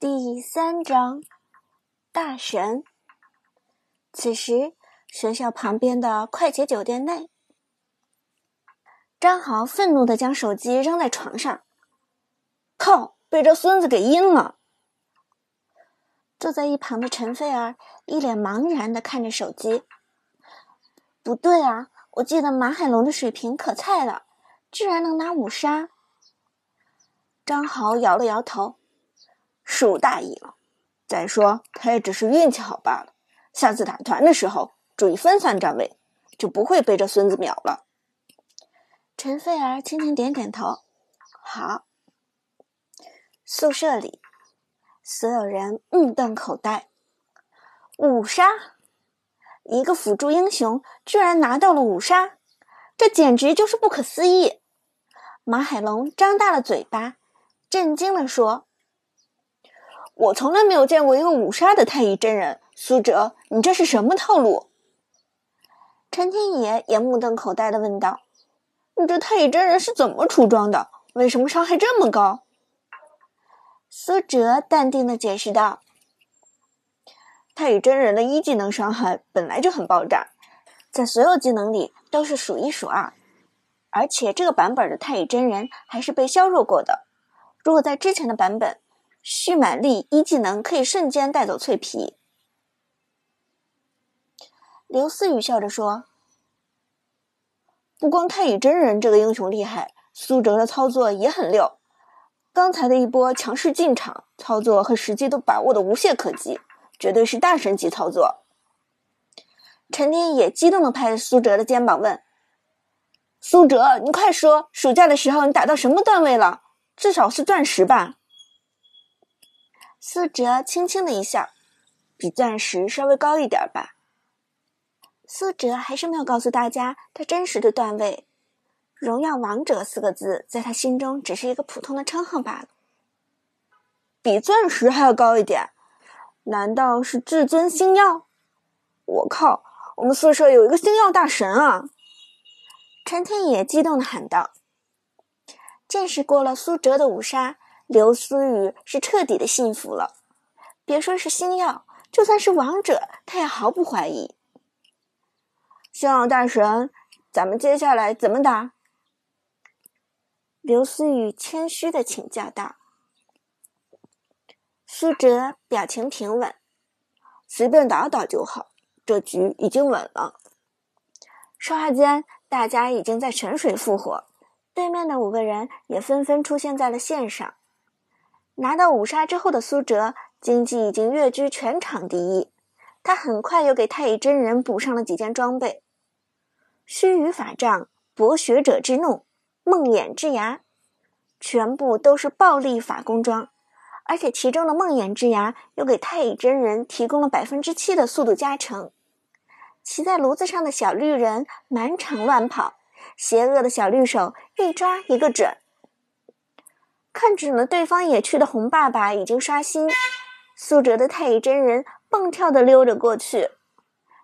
第三章，大神。此时，学校旁边的快捷酒店内，张豪愤怒的将手机扔在床上。靠！被这孙子给阴了。坐在一旁的陈菲儿一脸茫然的看着手机。不对啊，我记得马海龙的水平可菜了，居然能拿五杀。张豪摇了摇头，树大意了。再说他也只是运气好罢了，下次打团的时候注意分散站位，就不会被这孙子秒了。陈菲儿轻轻点点头，好。宿舍里，所有人目瞪口呆。五杀，一个辅助英雄居然拿到了五杀，这简直就是不可思议！马海龙张大了嘴巴，震惊地说：“我从来没有见过一个五杀的太乙真人，苏哲，你这是什么套路？”陈天野也目瞪口呆的问道：“你这太乙真人是怎么出装的？为什么伤害这么高？”苏哲淡定的解释道：“太乙真人的一技能伤害本来就很爆炸，在所有技能里都是数一数二，而且这个版本的太乙真人还是被削弱过的。如果在之前的版本，蓄满力一技能可以瞬间带走脆皮。”刘思雨笑着说：“不光太乙真人这个英雄厉害，苏哲的操作也很溜。”刚才的一波强势进场操作和时机都把握的无懈可击，绝对是大神级操作。陈天野激动的拍着苏哲的肩膀问：“苏哲，你快说，暑假的时候你打到什么段位了？至少是钻石吧？”苏哲轻轻的一笑：“比钻石稍微高一点吧。”苏哲还是没有告诉大家他真实的段位。荣耀王者四个字，在他心中只是一个普通的称号罢了。比钻石还要高一点？难道是至尊星耀？我靠！我们宿舍有一个星耀大神啊！陈天野激动的喊道。见识过了苏哲的五杀，刘思雨是彻底的信服了。别说是星耀，就算是王者，他也毫不怀疑。星耀大神，咱们接下来怎么打？刘思雨谦虚的请教道：“苏哲表情平稳，随便打打就好，这局已经稳了。”说话间，大家已经在沉水复活，对面的五个人也纷纷出现在了线上。拿到五杀之后的苏哲，经济已经跃居全场第一。他很快又给太乙真人补上了几件装备：须臾法杖、博学者之怒。梦魇之牙，全部都是暴力法攻装，而且其中的梦魇之牙又给太乙真人提供了百分之七的速度加成。骑在炉子上的小绿人满场乱跑，邪恶的小绿手一抓一个准。看准了对方野区的红爸爸已经刷新，苏哲的太乙真人蹦跳的溜着过去，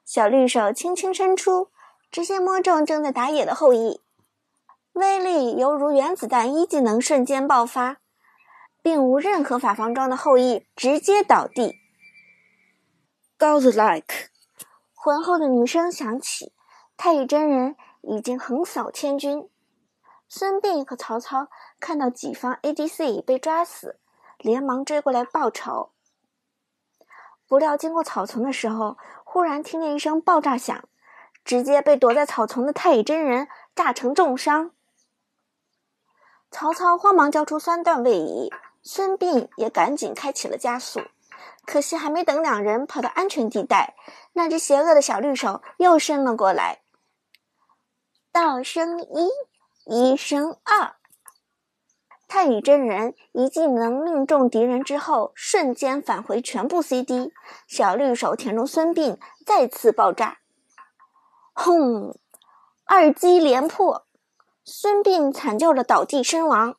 小绿手轻轻伸出，直接摸中正在打野的后羿。威力犹如原子弹一技能瞬间爆发，并无任何法防装的后羿直接倒地。Godlike，浑厚的女声响起，太乙真人已经横扫千军。孙膑和曹操看到己方 ADC 被抓死，连忙追过来报仇。不料经过草丛的时候，忽然听见一声爆炸响，直接被躲在草丛的太乙真人炸成重伤。曹操慌忙交出三段位移，孙膑也赶紧开启了加速。可惜还没等两人跑到安全地带，那只邪恶的小绿手又伸了过来。道生一，一生二。太乙真人一技能命中敌人之后，瞬间返回全部 CD。小绿手填中孙膑，再次爆炸。轰！二击连破。孙膑惨叫着倒地身亡，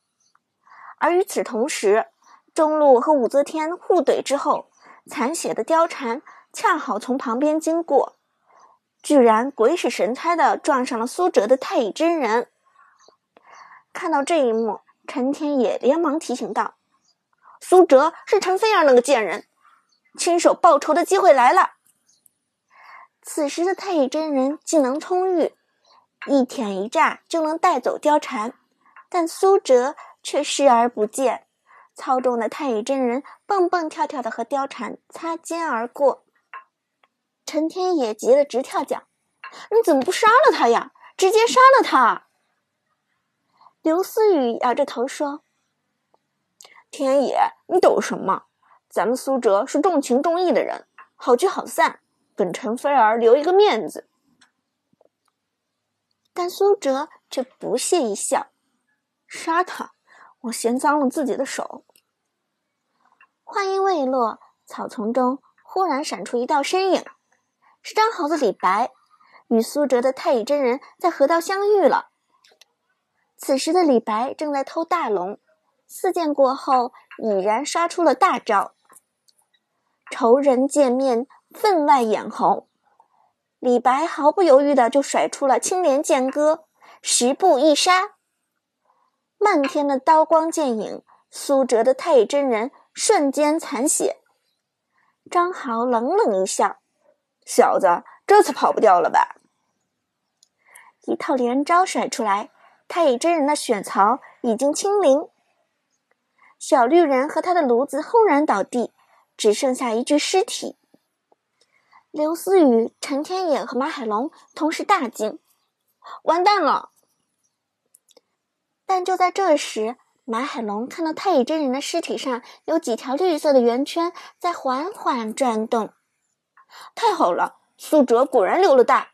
而与此同时，中路和武则天互怼之后，残血的貂蝉恰好从旁边经过，居然鬼使神差的撞上了苏哲的太乙真人。看到这一幕，陈天野连忙提醒道：“苏哲是陈飞儿那个贱人，亲手报仇的机会来了。此时的太乙真人技能充裕，一舔一炸就能带走貂蝉，但苏哲却视而不见，操纵的太乙真人蹦蹦跳跳的和貂蝉擦肩而过。陈天野急得直跳脚：“你怎么不杀了他呀？直接杀了他！”刘思雨摇着头说：“天野，你懂什么？咱们苏哲是重情重义的人，好聚好散。”本陈菲儿留一个面子，但苏哲却不屑一笑：“杀他！我嫌脏了自己的手。”话音未落，草丛中忽然闪出一道身影，是张豪的李白，与苏哲的太乙真人在河道相遇了。此时的李白正在偷大龙，四剑过后已然刷出了大招。仇人见面。分外眼红，李白毫不犹豫的就甩出了青莲剑歌，十步一杀。漫天的刀光剑影，苏哲的太乙真人瞬间残血。张豪冷冷一笑：“小子，这次跑不掉了吧？”一套连招甩出来，太乙真人的血槽已经清零。小绿人和他的炉子轰然倒地，只剩下一具尸体。刘思雨、陈天野和马海龙同时大惊：“完蛋了！”但就在这时，马海龙看到太乙真人的尸体上有几条绿色的圆圈在缓缓转动。太好了，苏哲果然留了大。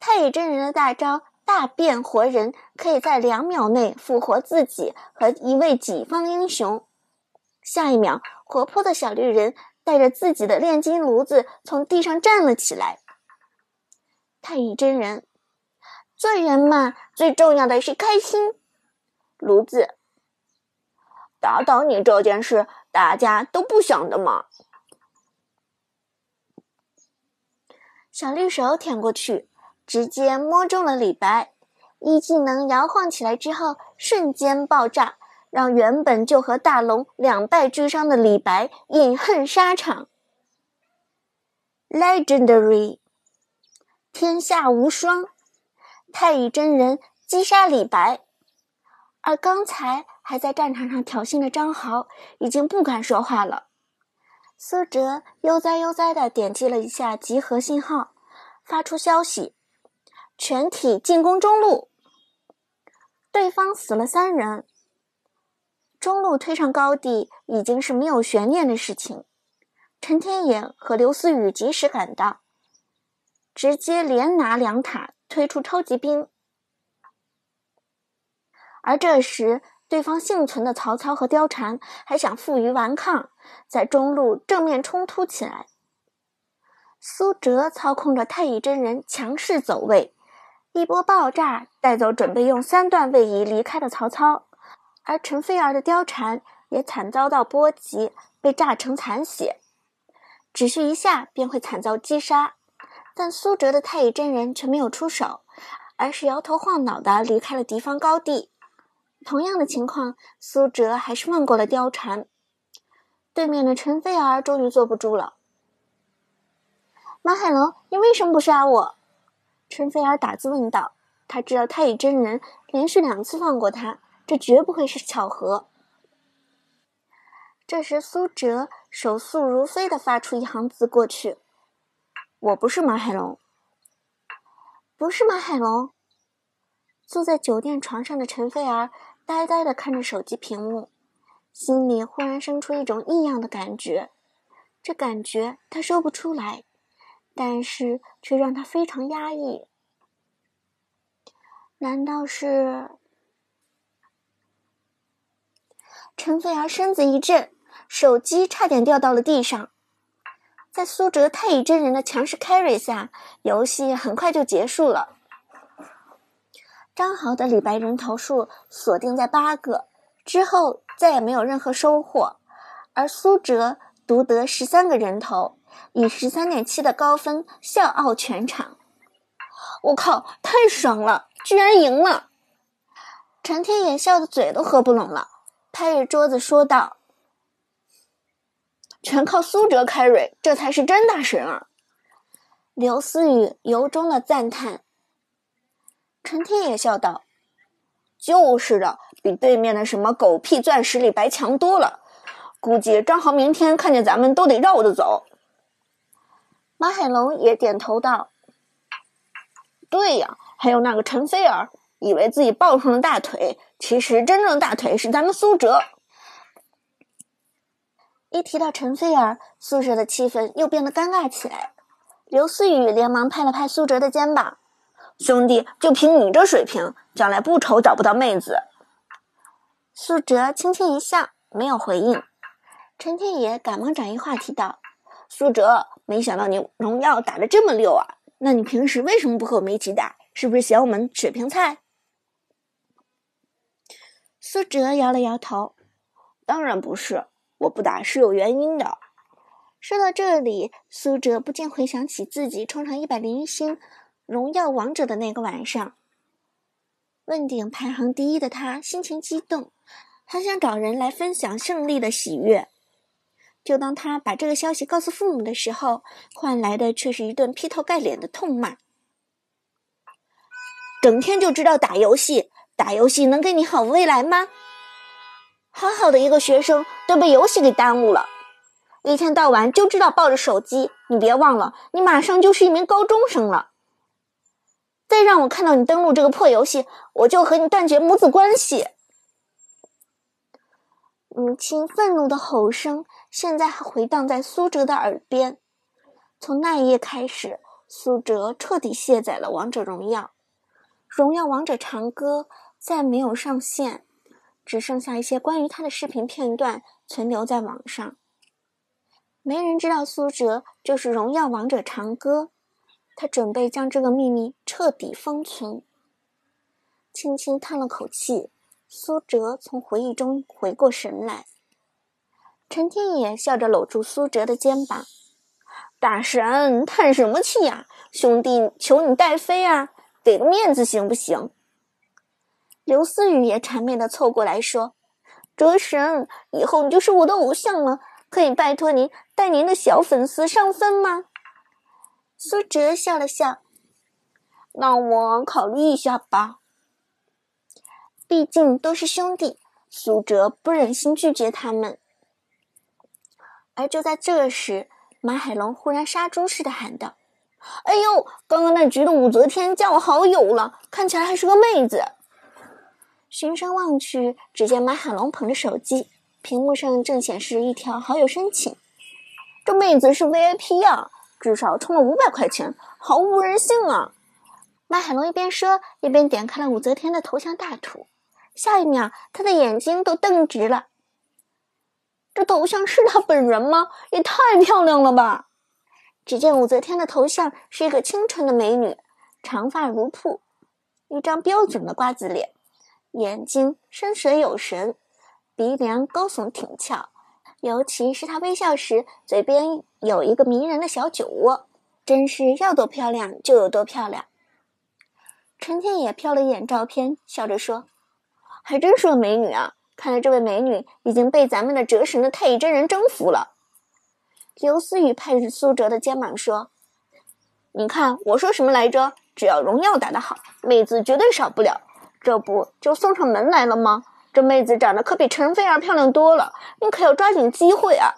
太乙真人的大招“大变活人”可以在两秒内复活自己和一位己方英雄。下一秒，活泼的小绿人。带着自己的炼金炉子从地上站了起来。太乙真人，做人嘛，最重要的是开心。炉子，打倒你这件事，大家都不想的嘛。小绿手舔过去，直接摸中了李白，一技能摇晃起来之后，瞬间爆炸。让原本就和大龙两败俱伤的李白饮恨沙场。Legendary，天下无双，太乙真人击杀李白，而刚才还在战场上挑衅的张豪已经不敢说话了。苏哲悠哉悠哉地点击了一下集合信号，发出消息：全体进攻中路。对方死了三人。中路推上高地已经是没有悬念的事情。陈天野和刘思雨及时赶到，直接连拿两塔，推出超级兵。而这时，对方幸存的曹操和貂蝉还想负隅顽抗，在中路正面冲突起来。苏哲操控着太乙真人强势走位，一波爆炸带走准备用三段位移离开的曹操。而陈飞儿的貂蝉也惨遭到波及，被炸成残血，只需一下便会惨遭击杀。但苏哲的太乙真人却没有出手，而是摇头晃脑的离开了敌方高地。同样的情况，苏哲还是放过了貂蝉。对面的陈飞儿终于坐不住了：“马海龙，你为什么不杀我？”陈飞儿打字问道。他知道太乙真人连续两次放过他。这绝不会是巧合。这时，苏哲手速如飞的发出一行字过去：“我不是马海龙，不是马海龙。”坐在酒店床上的陈菲儿呆呆的看着手机屏幕，心里忽然生出一种异样的感觉。这感觉他说不出来，但是却让他非常压抑。难道是？陈飞儿身子一震，手机差点掉到了地上。在苏哲太乙真人的强势 carry 下，游戏很快就结束了。张豪的李白人头数锁定在八个，之后再也没有任何收获。而苏哲独得十三个人头，以十三点七的高分笑傲全场。我靠，太爽了，居然赢了！陈天野笑得嘴都合不拢了。拍着桌子说道：“全靠苏哲开瑞，这才是真大神啊！刘思雨由衷的赞叹。陈天野笑道：“就是的，比对面的什么狗屁钻石李白强多了。估计张豪明天看见咱们都得绕着走。”马海龙也点头道：“对呀，还有那个陈菲儿，以为自己抱上了大腿，其实真正的大腿是咱们苏哲。”一提到陈菲儿，宿舍的气氛又变得尴尬起来。刘思雨连忙拍了拍苏哲的肩膀：“兄弟，就凭你这水平，将来不愁找不到妹子。”苏哲轻轻一笑，没有回应。陈天野赶忙转移话题道：“苏哲，没想到你荣耀打得这么溜啊！那你平时为什么不和我们一起打？是不是嫌我们水平菜？”苏哲摇了摇头：“当然不是，我不打是有原因的。”说到这里，苏哲不禁回想起自己冲上一百零一星荣耀王者的那个晚上。问鼎排行第一的他心情激动，很想找人来分享胜利的喜悦。就当他把这个消息告诉父母的时候，换来的却是一顿劈头盖脸的痛骂：“整天就知道打游戏，打游戏能给你好未来吗？好好的一个学生都被游戏给耽误了。”一天到晚就知道抱着手机，你别忘了，你马上就是一名高中生了。再让我看到你登录这个破游戏，我就和你断绝母子关系。母亲愤怒的吼声现在还回荡在苏哲的耳边。从那一夜开始，苏哲彻底卸载了王者荣耀，荣耀王者长歌再没有上线，只剩下一些关于他的视频片段存留在网上。没人知道苏哲就是荣耀王者长歌，他准备将这个秘密彻底封存。轻轻叹了口气，苏哲从回忆中回过神来。陈天野笑着搂住苏哲的肩膀：“大神，叹什么气呀？兄弟，求你带飞啊，给个面子行不行？”刘思雨也谄媚的凑过来说：“哲神，以后你就是我的偶像了。”可以拜托您带您的小粉丝上分吗？苏哲笑了笑，那我考虑一下吧。毕竟都是兄弟，苏哲不忍心拒绝他们。而就在这时，马海龙忽然杀猪似的喊道：“哎呦，刚刚那局的武则天加我好友了，看起来还是个妹子。”循声望去，只见马海龙捧着手机。屏幕上正显示一条好友申请，这妹子是 VIP 呀，至少充了五百块钱，毫无人性啊！马海龙一边说，一边点开了武则天的头像大图，下一秒，他的眼睛都瞪直了。这头像是她本人吗？也太漂亮了吧！只见武则天的头像是一个清纯的美女，长发如瀑，一张标准的瓜子脸，眼睛深邃有神。鼻梁高耸挺翘，尤其是她微笑时，嘴边有一个迷人的小酒窝，真是要多漂亮就有多漂亮。陈天野瞟了一眼照片，笑着说：“还真是个美女啊！看来这位美女已经被咱们的折神的太乙真人征服了。”刘思雨拍着苏哲的肩膀说：“你看我说什么来着？只要荣耀打得好，妹子绝对少不了。这不就送上门来了吗？”这妹子长得可比陈菲儿漂亮多了，你可要抓紧机会啊！